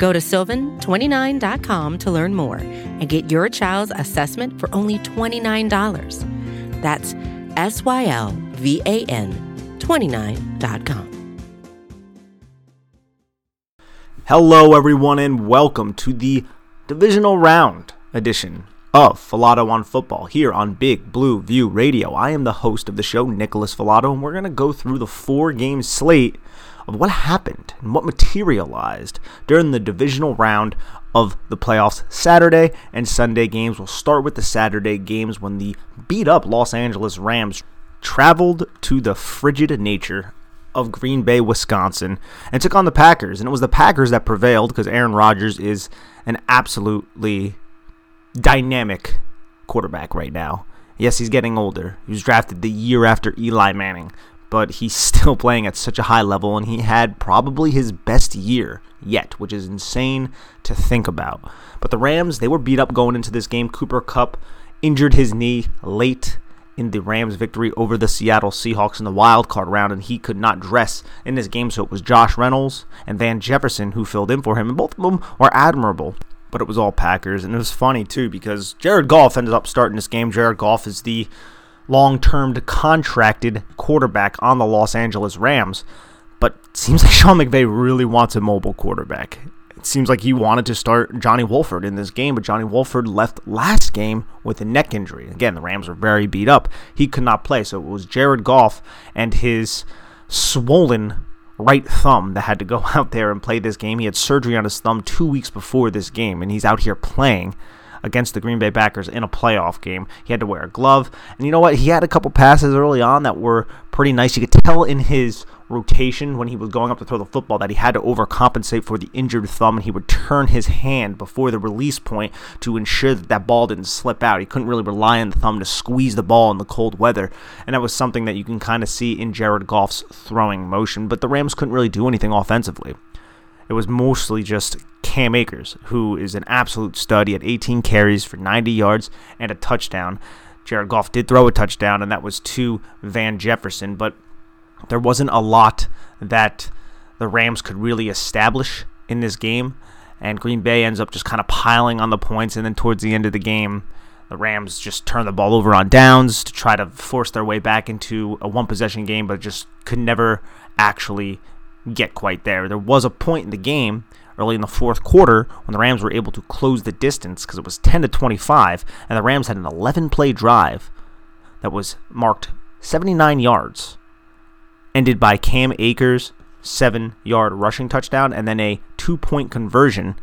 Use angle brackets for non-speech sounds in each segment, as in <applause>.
Go to sylvan29.com to learn more and get your child's assessment for only $29. That's S Y L V A N 29.com. Hello, everyone, and welcome to the divisional round edition of Filato on Football here on Big Blue View Radio. I am the host of the show, Nicholas Filato, and we're going to go through the four game slate of what happened and what materialized during the divisional round of the playoffs Saturday and Sunday games. We'll start with the Saturday games when the beat up Los Angeles Rams traveled to the frigid nature of Green Bay, Wisconsin, and took on the Packers. And it was the Packers that prevailed because Aaron Rodgers is an absolutely dynamic quarterback right now. Yes, he's getting older. He was drafted the year after Eli Manning, but he's <laughs> still playing at such a high level, and he had probably his best year yet, which is insane to think about. But the Rams, they were beat up going into this game. Cooper Kupp injured his knee late in the Rams' victory over the Seattle Seahawks in the wild card round, and he could not dress in this game. So it was Josh Reynolds and Van Jefferson who filled in for him, and both of them were admirable. But it was all Packers, and it was funny too because Jared Goff ended up starting this game. Jared Goff is the long-term contracted quarterback on the Los Angeles Rams, but seems like <laughs> Sean McVay really wants a mobile quarterback. It seems like he wanted to start Johnny Wolford in this game, but Johnny Wolford left last game with a neck injury. Again, the Rams were very beat up. He could not play, so it was Jared Goff and his swollen right thumb that had to go <laughs> out there and play this game. He had surgery on his thumb two weeks before this game, and he's out here playing against the Green Bay Packers in a playoff game. He had to wear a glove. And you know what? He had a couple passes early on that were pretty nice. You could tell in his rotation when he was going up to throw the football that he had to overcompensate for the injured thumb and he would turn his hand before the release point to ensure that that ball didn't slip out. He couldn't really rely on the thumb to squeeze the ball in the cold weather, and that was something that you can kind of see in Jared Goff's throwing motion, but the Rams couldn't really do anything offensively. It was mostly just Cam Akers, who is an absolute stud. He had 18 carries for 90 yards and a touchdown. Jared Goff did throw a touchdown, and that was to Van Jefferson, but there wasn't a lot that the Rams could really establish in this game, and Green Bay ends up just kind of piling on the points, and then towards the end of the game, the Rams just turn the ball over on downs to try to force their way back into a one possession game, but just could never actually get quite there. There was a point in the game early in the fourth quarter when the Rams were able to close the distance because it was 10 to 25, and the Rams had an 11 play drive that was marked 79 yards ended by Cam Akers' seven yard rushing touchdown and then a two point conversion,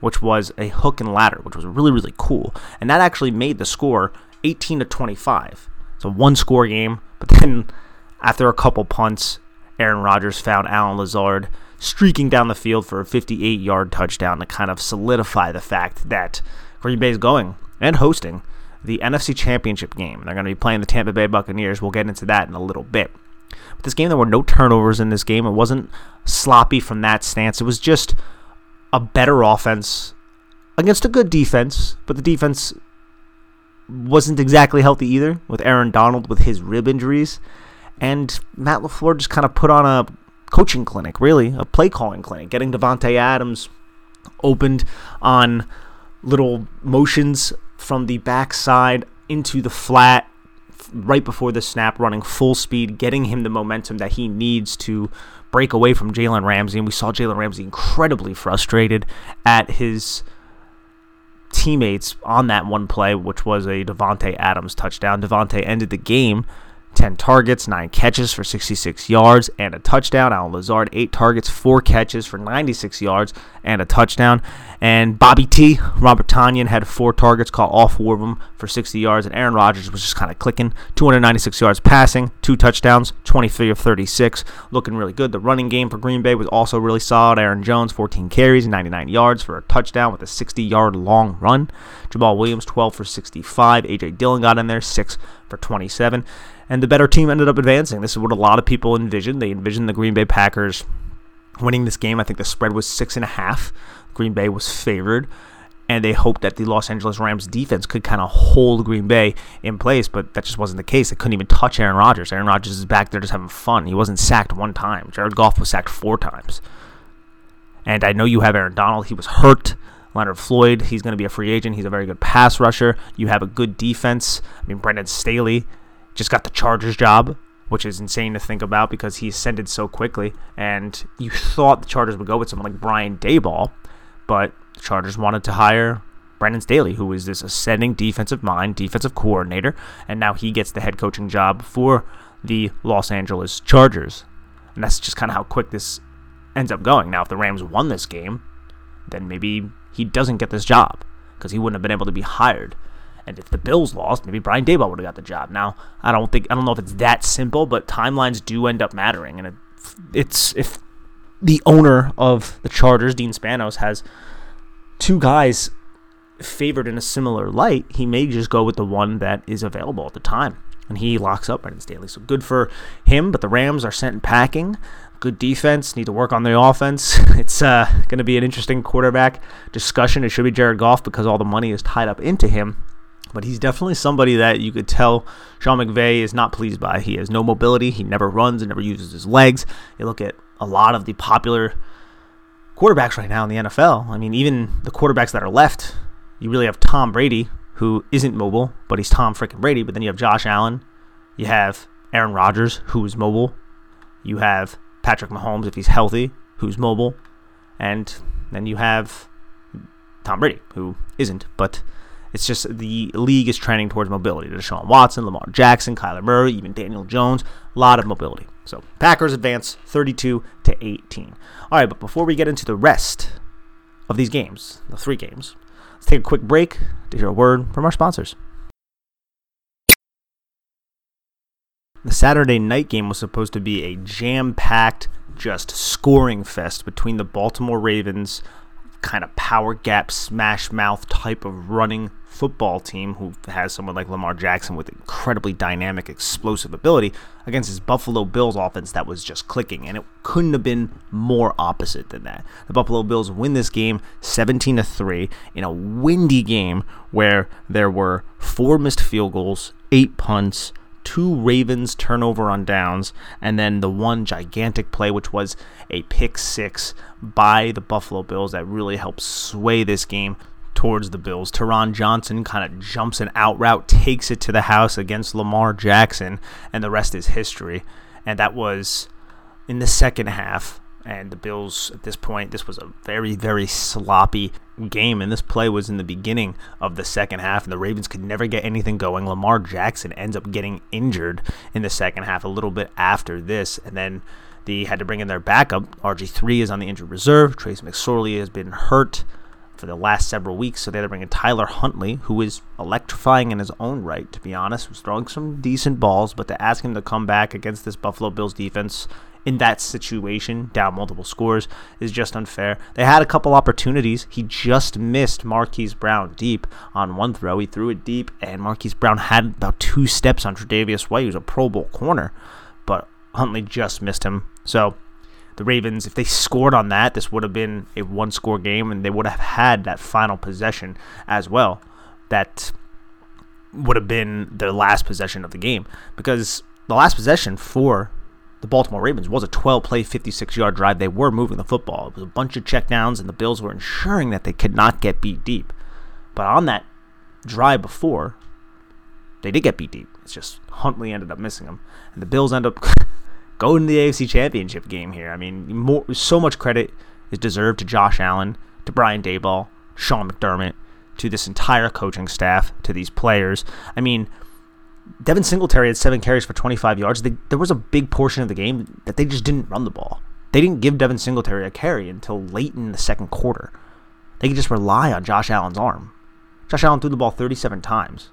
which was a hook and ladder, which was really, really cool. And that actually made the score 18 to 25. It's a one score game, but then after a couple punts, Aaron Rodgers found Allen Lazard streaking down the field for a 58 yard touchdown to kind of solidify the fact that Green Bay is going and hosting the NFC Championship game. They're going to be playing the Tampa Bay Buccaneers. We'll get into that in a little bit. But this game, there were no turnovers in this game. It wasn't sloppy from that stance. It was just a better offense against a good defense, but the defense wasn't exactly healthy either with Aaron Donald with his rib injuries. And Matt LaFleur just kind of put on a coaching clinic, really, a play calling clinic, getting Davante Adams opened on little motions from the backside into the flat right before the snap, running full speed, getting him the momentum that he needs to break away from Jalen Ramsey. And we saw Jalen Ramsey incredibly frustrated at his teammates on that one play, which was a Davante Adams touchdown. Davante ended the game 10 targets, 9 catches for 66 yards and a touchdown. Allen Lazard, 8 targets, 4 catches for 96 yards and a touchdown. And Bobby T, Robert Tonyan, had 4 targets, caught all 4 of them for 60 yards. And Aaron Rodgers was just kind of clicking. 296 yards passing, 2 touchdowns, 23 of 36. Looking really good. The running game for Green Bay was also really solid. Aaron Jones, 14 carries, 99 yards for a touchdown with a 60 yard long run. Jamaal Williams, 12 for 65. A.J. Dillon got in there, 6 for 27 and the better team ended up advancing. This is what a lot of people envisioned. They envisioned the Green Bay Packers winning this game. I think the spread was six and a half. Green Bay was favored, and they hoped that the Los Angeles Rams defense could kind of hold Green Bay in place, but that just wasn't the case. They couldn't even touch Aaron Rodgers. Aaron Rodgers is back there just having fun. He wasn't sacked one time. Jared Goff was sacked four times. And I know you have Aaron Donald. He was hurt. Leonard Floyd, he's going to be a free agent. He's a very good pass rusher. You have a good defense. I mean, Brandon Staley just got the Chargers job, which is insane to think about because he ascended so quickly. And you thought the Chargers would go with someone like Brian Daboll, but the Chargers wanted to hire Brandon Staley, who is this ascending defensive mind, defensive coordinator, and now he gets the head coaching job for the Los Angeles Chargers. And that's just kind of how quick this ends up going. Now, if the Rams won this game, then maybe he doesn't get this job because he wouldn't have been able to be hired. And if the Bills lost, maybe Brian Daboll would have got the job. Now, I don't think I don't know if it's that simple, but timelines do end up mattering. And it, it's if the owner of the Chargers, Dean Spanos, has two guys favored in a similar light, he may just go with the one that is available at the time. And he locks up Brandon Staley. So good for him, but the Rams are sent in packing. Good defense, need to work on the offense. <laughs> It's uh, going to be an interesting quarterback discussion. It should be Jared Goff because all the money is tied up into him. But he's definitely somebody that you could tell Sean McVay is not pleased by. He has no mobility. He never runs and never uses his legs. You look at a lot of the popular quarterbacks right now in the NFL. I mean, even the quarterbacks that are left, you really have Tom Brady, who isn't mobile, but he's Tom freaking Brady. But then you have Josh Allen. You have Aaron Rodgers, who is mobile. You have Patrick Mahomes, if he's healthy, who's mobile. And then you have Tom Brady, who isn't, but it's just the league is trending towards mobility. Deshaun Watson, Lamar Jackson, Kyler Murray, even Daniel Jones, a lot of mobility. So Packers advance 32 to 18. All right, but before we get into the rest of these games, the three games, let's take a quick break to hear a word from our sponsors. The Saturday night game was supposed to be a jam packed, just scoring fest between the Baltimore Ravens, kind of power gap, smash mouth type of running football team who has someone like Lamar Jackson with incredibly dynamic, explosive ability against his Buffalo Bills offense that was just clicking. And it couldn't have been more opposite than that. The Buffalo Bills win this game 17 to 3 in a windy game where there were four missed field goals, eight punts, two Ravens turnover on downs, and then the one gigantic play, which was a pick six by the Buffalo Bills that really helped sway this game towards the Bills. Taron Johnson kind of jumps an out route, takes it to the house against Lamar Jackson, and the rest is history. And that was in the second half and the Bills at this point, this was a very, very sloppy game. And this play was in the beginning of the second half, and the Ravens could never get anything going. Lamar Jackson ends up getting injured in the second half a little bit after this, and then they had to bring in their backup. RG3 is on the injured reserve. Trace McSorley has been hurt for the last several weeks, so they had to bring in Tyler Huntley, who is electrifying in his own right, to be honest, was throwing some decent balls, but to ask him to come back against this Buffalo Bills defense in that situation, down multiple scores, is just unfair. They had a couple opportunities. He just missed Marquise Brown deep on one throw. He threw it deep, and Marquise Brown had about two steps on Tre'Davious White, who's a Pro Bowl corner, but Huntley just missed him. So the Ravens, if they scored on that, this would have been a one score game, and they would have had that final possession as well. That would have been their last possession of the game because the last possession for the Baltimore Ravens was a 12 play, 56 yard drive. They were moving the football. It was a bunch of checkdowns, and the Bills were ensuring that they could not get beat deep. But on that drive before, they did get beat deep. It's just Huntley ended up missing them. And the Bills end up <laughs> going to the AFC Championship game here. I mean, more, so much credit is deserved to Josh Allen, to Brian Daboll, Sean McDermott, to this entire coaching staff, to these players. I mean, Devin Singletary had seven carries for 25 yards. They, there was a big portion of the game that they just didn't run the ball. They didn't give Devin Singletary a carry until late in the second quarter. They could just rely on Josh Allen's arm. Josh Allen threw the ball 37 times.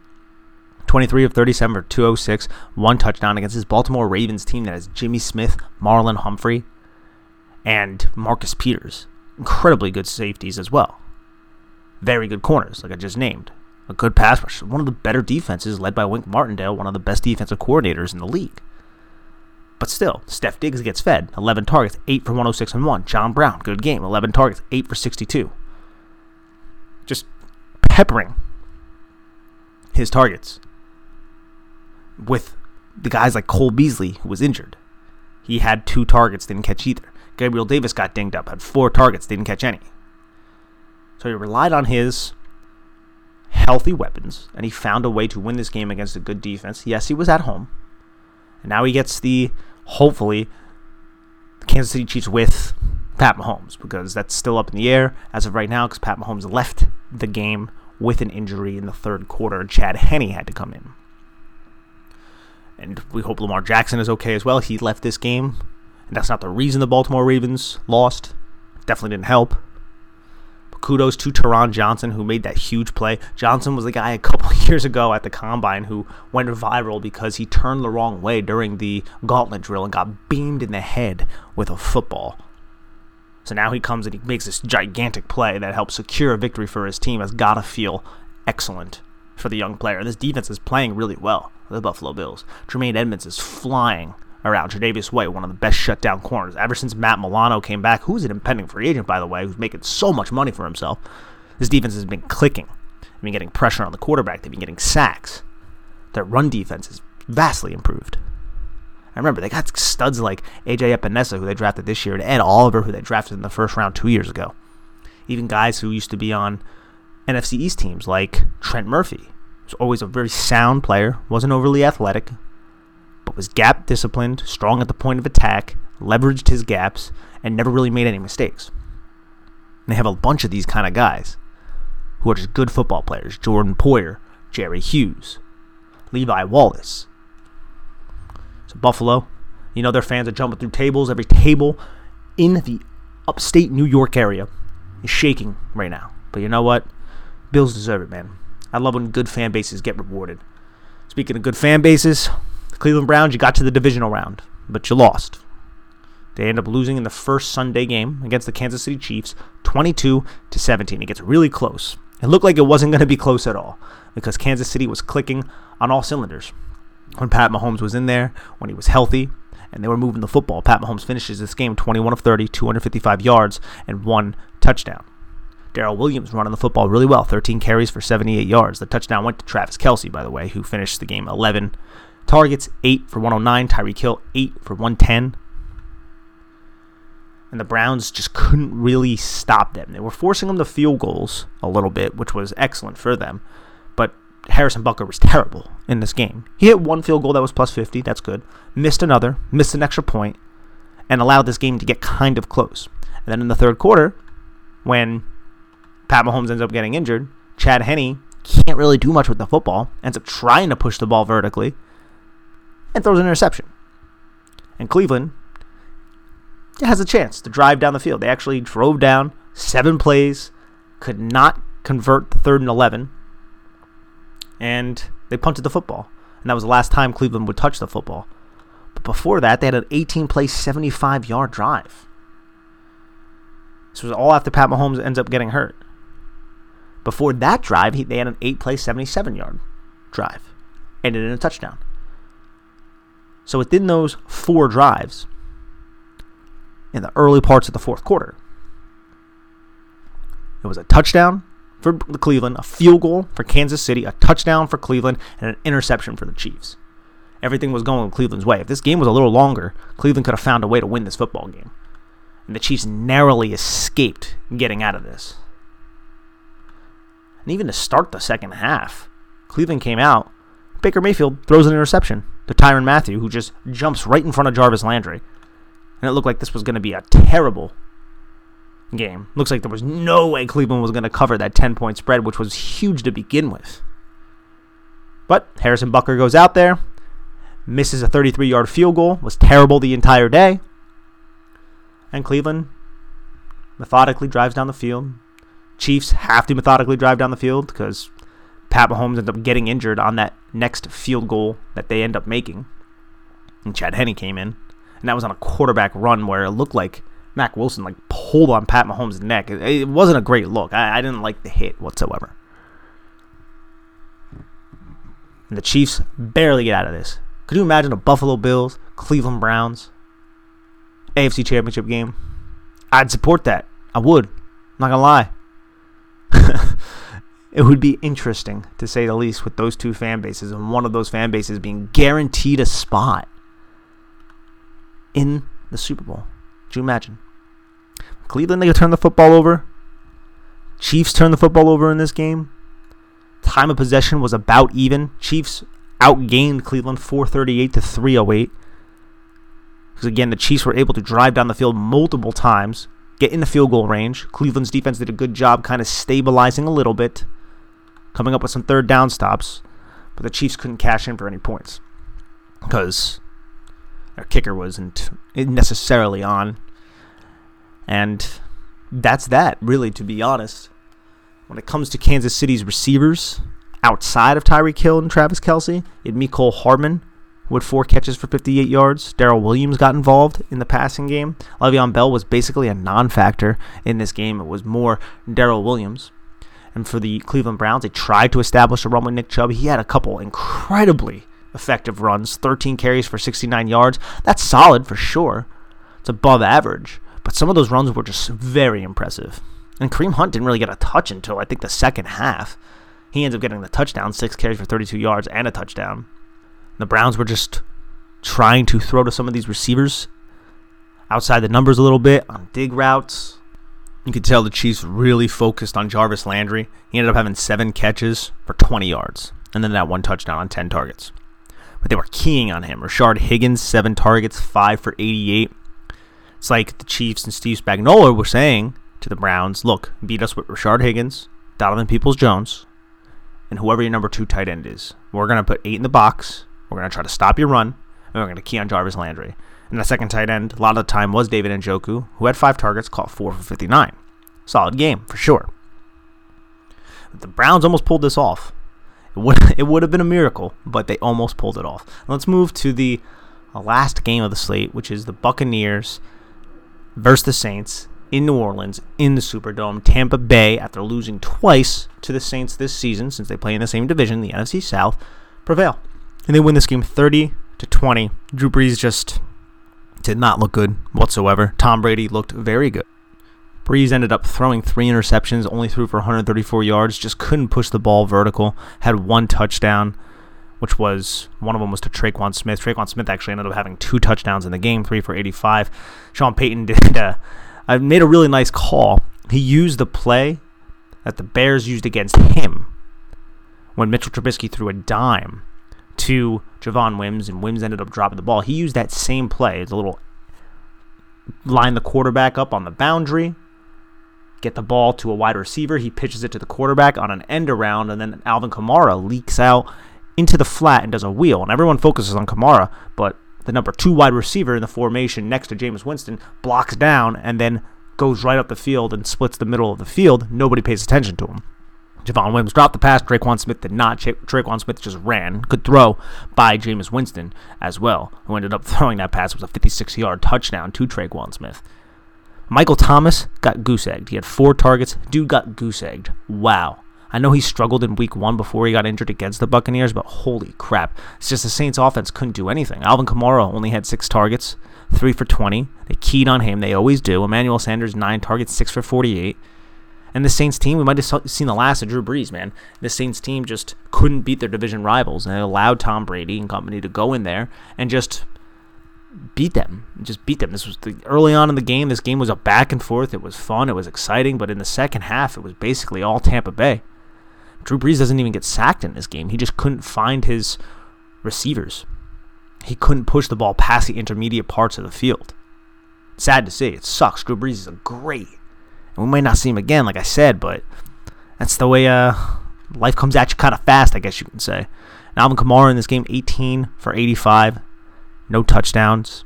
23 of 37 for 206, one touchdown against his Baltimore Ravens team that has Jimmy Smith, Marlon Humphrey, and Marcus Peters. Incredibly good safeties as well. Very good corners, like I just named. A good pass rush. One of the better defenses led by Wink Martindale, one of the best defensive coordinators in the league. But still, Steph Diggs gets fed. 11 targets, 8 for 106 and 1. John Brown, good game. 11 targets, 8 for 62. Just peppering his targets with the guys like Cole Beasley, who was injured. He had two targets, didn't catch either. Gabriel Davis got dinged up, had four targets, didn't catch any. So he relied on his healthy weapons, and he found a way to win this game against a good defense. Yes, he was at home. And now he gets the, hopefully, Kansas City Chiefs with Pat Mahomes, because that's still up in the air as of right now, because Pat Mahomes left the game with an injury in the third quarter. Chad Henne had to come in. And we hope Lamar Jackson is okay as well. He left this game, and that's not the reason the Baltimore Ravens lost. Definitely didn't help. But kudos to Taron Johnson, who made that huge play. Johnson was the guy a couple <laughs> years ago at the combine who went viral because he turned the wrong way during the gauntlet drill and got beamed in the head with a football. So now he comes and he makes this gigantic play that helps secure a victory for his team. Has got to feel excellent for the young player. This defense is playing really well the Buffalo Bills. Tremaine Edmunds is flying around. Tre'Davious White, one of the best shutdown corners. Ever since Matt Milano came back, who's an impending free agent, by the way, who's making so much money for himself, this defense has been clicking. They've been getting pressure on the quarterback. They've been getting sacks. Their run defense is vastly improved. I remember they got studs like AJ Epenesa, who they drafted this year, and Ed Oliver, who they drafted in the first round two years ago. Even guys who used to be on NFC East teams like Trent Murphy, was always a very sound player, wasn't overly athletic, but was gap disciplined, strong at the point of attack, leveraged his gaps, and never really made any mistakes. And they have a bunch of these kind of guys who are just good football players Jordan Poyer, Jerry Hughes, Levi Wallace. So, Buffalo, you know, their fans are jumping through tables. Every table in the upstate New York area is shaking right now. But you know what? Bills deserve it, man. I love when good fan bases get rewarded. Speaking of good fan bases, the Cleveland Browns, you got to the divisional round, but you lost. They end up losing in the first Sunday game against the Kansas City Chiefs, 22 to 17. It gets really close. It looked like it wasn't going to be close at all because Kansas City was clicking on all cylinders. When Pat Mahomes was in there, when he was healthy, and they were moving the football, Pat Mahomes finishes this game 21 of 30, 255 yards, and one touchdown. Darrel Williams running the football really well 13 carries for 78 yards. The touchdown went to Travis Kelce, by the way, who finished the game 11 targets, 8 for 109. Tyreek Hill, 8 for 110. And the Browns just couldn't really stop them. They were forcing them to field goals a little bit, which was excellent for them. But Harrison Butker was terrible in this game. He hit one field goal that was plus 50. That's good. Missed another, missed an extra point, and allowed this game to get kind of close. And then in the third quarter, when Pat Mahomes ends up getting injured. Chad Henne can't really do much with the football, ends up trying to push the ball vertically, and throws an interception. And Cleveland has a chance to drive down the field. They actually drove down seven plays, could not convert the third and 11, and they punted the football. And that was the last time Cleveland would touch the football. But before that, they had an 18 play, 75 yard drive. This was all after Pat Mahomes ends up getting hurt. Before that drive, he, they had an eight play, 77 yard drive, ended in a touchdown. So within those four drives, in the early parts of the fourth quarter, it was a touchdown for Cleveland, a field goal for Kansas City, a touchdown for Cleveland, and an interception for the Chiefs. Everything was going Cleveland's way. If this game was a little longer, Cleveland could have found a way to win this football game. And the Chiefs narrowly escaped getting out of this. And even to start the second half, Cleveland came out. Baker Mayfield throws an interception to Tyrann Mathieu, who just jumps right in front of Jarvis Landry. And it looked like this was going to be a terrible game. Looks like there was no way Cleveland was going to cover that 10 point spread, which was huge to begin with. But Harrison Butker goes out there, misses a 33 yard field goal, was terrible the entire day. And Cleveland methodically drives down the field. Chiefs have to methodically drive down the field because Pat Mahomes ends up getting injured on that next field goal that they end up making. And Chad Henne came in. And that was on a quarterback run where it looked like Mack Wilson like pulled on Pat Mahomes' neck. It, it wasn't a great look. I, I didn't like the hit whatsoever. And the Chiefs barely get out of this. Could you imagine a Buffalo Bills, Cleveland Browns, AFC Championship game? I'd support that. I would. I'm not gonna lie. <laughs> it would be interesting to say the least with those two fan bases and one of those fan bases being guaranteed a spot in the Super Bowl. Do you imagine? Cleveland, they turn the football over. Chiefs turn the football over in this game. Time of possession was about even. Chiefs outgained Cleveland 438 to 308. Because again, the Chiefs were able to drive down the field multiple times, get in the field goal range. Cleveland's defense did a good job kind of stabilizing a little bit, coming up with some third down stops, but the Chiefs couldn't cash in for any points because their kicker wasn't necessarily on. And that's that, really, to be honest. When it comes to Kansas City's receivers, outside of Tyreek Hill and Travis Kelce, it Mecole Hardman with four catches for 58 yards. Darrel Williams got involved in the passing game. Le'Veon Bell was basically a non-factor in this game. It was more Darrel Williams. And for the Cleveland Browns, they tried to establish a run with Nick Chubb. He had a couple incredibly effective runs, 13 carries for 69 yards. That's solid for sure. It's above average. But some of those runs were just very impressive. And Kareem Hunt didn't really get a touch until I think the second half. He ends up getting the touchdown, six carries for 32 yards and a touchdown. The Browns were just trying to throw to some of these receivers outside the numbers a little bit on dig routes. You could tell the Chiefs really focused on Jarvis Landry. He ended up having seven catches for 20 yards, and then that one touchdown on 10 targets. But they were keying on him. Rashard Higgins, seven targets, five for 88. It's like the Chiefs and Steve Spagnuolo were saying to the Browns, look, beat us with Rashard Higgins, Donovan Peoples-Jones, and whoever your number two tight end is. We're going to put eight in the box. We're going to try to stop your run, and we're going to key on Jarvis Landry. And the second tight end, a lot of the time, was David Njoku, who had five targets, caught four for 59. Solid game, for sure. The Browns almost pulled this off. It would, <laughs> it would have been a miracle, but they almost pulled it off. Let's move to the uh, last game of the slate, which is the Buccaneers versus the Saints in New Orleans in the Superdome. Tampa Bay, after losing twice to the Saints this season, since they play in the same division, the NFC South, prevail. And they win this game 30 to 20. Drew Brees just did not look good whatsoever. Tom Brady looked very good. Brees ended up throwing three interceptions, only threw for 134 yards, just couldn't push the ball vertical, had one touchdown, which was one of them was to Tre'Quan Smith. Tre'Quan Smith actually ended up having two touchdowns in the game, three for 85. Sean Payton <laughs> did uh, made a really nice call. He used the play that the Bears used against him when Mitchell Trubisky threw a dime to Javon Wims and Wims ended up dropping the ball. He used that same play. It's a little line the quarterback up on the boundary, get the ball to a wide receiver. He pitches it to the quarterback on an end around, and then Alvin Kamara leaks out into the flat and does a wheel. And everyone focuses on Kamara, but the number two wide receiver in the formation next to Jameis Winston blocks down and then goes right up the field and splits the middle of the field. Nobody pays attention to him. Javon Williams dropped the pass. Tre'Quan Smith did not. Tre'Quan Smith just ran. Could throw by Jameis Winston as well, who ended up <laughs> throwing that pass. It was a 56 yard touchdown to Tre'Quan Smith. Michael Thomas got goose egged. He had four targets. Dude got goose egged. Wow. I know he struggled in week one before he got injured against the Buccaneers, but holy crap. It's just the Saints offense couldn't do anything. Alvin Kamara only had six targets, three for 20. They keyed on him. They always do. Emmanuel Sanders, nine targets, six for 48. And the Saints team, we might have seen the last of Drew Brees, man. The Saints team just couldn't beat their division rivals, and it allowed Tom Brady and company to go in there and just beat them. Just beat them. This was the early on in the game. This game was a back and forth. It was fun. It was exciting. But in the second half, it was basically all Tampa Bay. Drew Brees doesn't even get sacked in this game. He just couldn't find his receivers. He couldn't push the ball past the intermediate parts of the field. Sad to say, it sucks. Drew Brees is a great, and we might not see him again, like I said, but that's the way uh, life comes at you kind of fast, I guess you can say. Alvin Kamara in this game, 18 for 85, no touchdowns.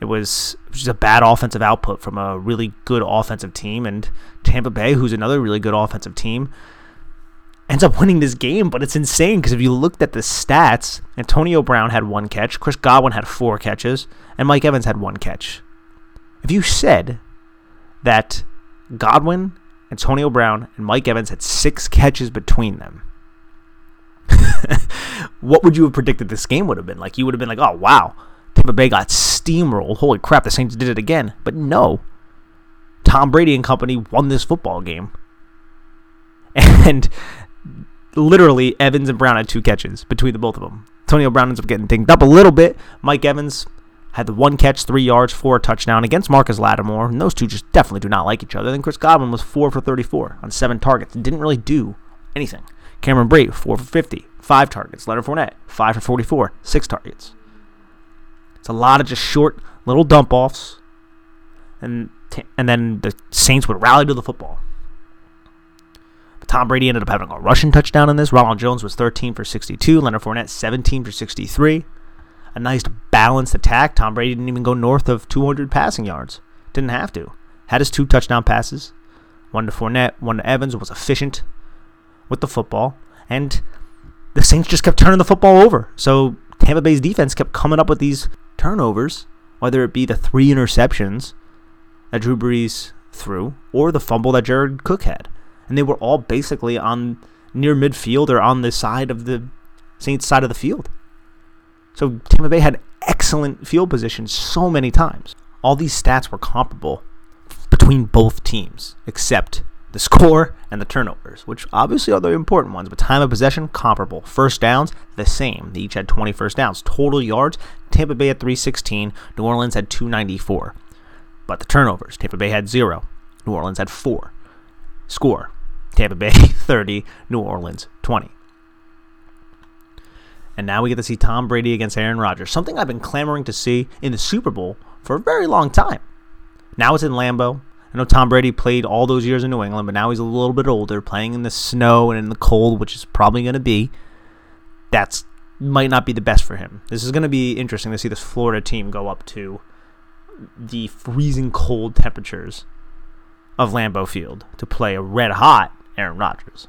It was just a bad offensive output from a really good offensive team, and Tampa Bay, who's another really good offensive team, ends up winning this game. But it's insane because if you looked at the stats, Antonio Brown had one catch, Chris Godwin had four catches, and Mike Evans had one catch. If you said that Godwin, Antonio Brown, and Mike Evans had six catches between them, <laughs> what would you have predicted this game would have been like? You would have been like, oh, wow, Tampa Bay got steamrolled. Holy crap, the Saints did it again. But no, Tom Brady and company won this football game. <laughs> And literally, Evans and Brown had two catches between the both of them. Antonio Brown ends up getting dinged up a little bit. Mike Evans had the one catch, three yards, four touchdown against Marcus Lattimore. And those two just definitely do not like each other. Then Chris Godwin was four for 34 on seven targets didn't really do anything. Cameron Brate, four for 50, five targets. Leonard Fournette, five for 44, six targets. It's a lot of just short little dump offs, and and then the Saints would rally to the football. Tom Brady ended up having a rushing touchdown in this. Ronald Jones was 13 for 62. Leonard Fournette 17 for 63. A nice balanced attack. Tom Brady didn't even go north of 200 passing yards. Didn't have to. Had his two touchdown passes. One to Fournette, one to Evans. Was efficient with the football. And the Saints just kept turning the football over. So Tampa Bay's defense kept coming up with these turnovers, whether it be the three interceptions that Drew Brees threw or the fumble that Jared Cook had and they were all basically on near midfield or on the side of the Saints side of the field. So Tampa Bay had excellent field position so many times. All these stats were comparable between both teams, except the score and the turnovers, which obviously are the important ones, but time of possession comparable. First downs, the same. They each had 20 first downs. Total yards, Tampa Bay at 316, New Orleans had 294. But the turnovers, Tampa Bay had zero, New Orleans had four. Score Tampa Bay <laughs> 30, New Orleans 20. And now we get to see Tom Brady against Aaron Rodgers, something I've been clamoring to see in the Super Bowl for a very long time. Now it's in Lambeau. I know Tom Brady played all those years in New England, but now he's a little bit older, playing in the snow and in the cold, which is probably going to be. That's might not be the best for him. This is going to be interesting to see this Florida team go up to the freezing cold temperatures of Lambeau Field to play a red hot Aaron Rodgers.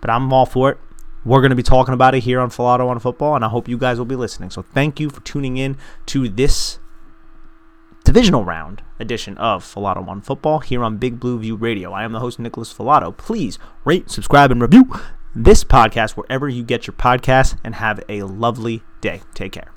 But I'm all for it. We're going to be talking about it here on Filato on Football, and I hope you guys will be listening. So thank you for tuning in to this divisional round edition of Filato on Football here on Big Blue View Radio. I am the host, Nicholas Filato. Please rate, subscribe, and review this podcast wherever you get your podcasts, and have a lovely day. Take care.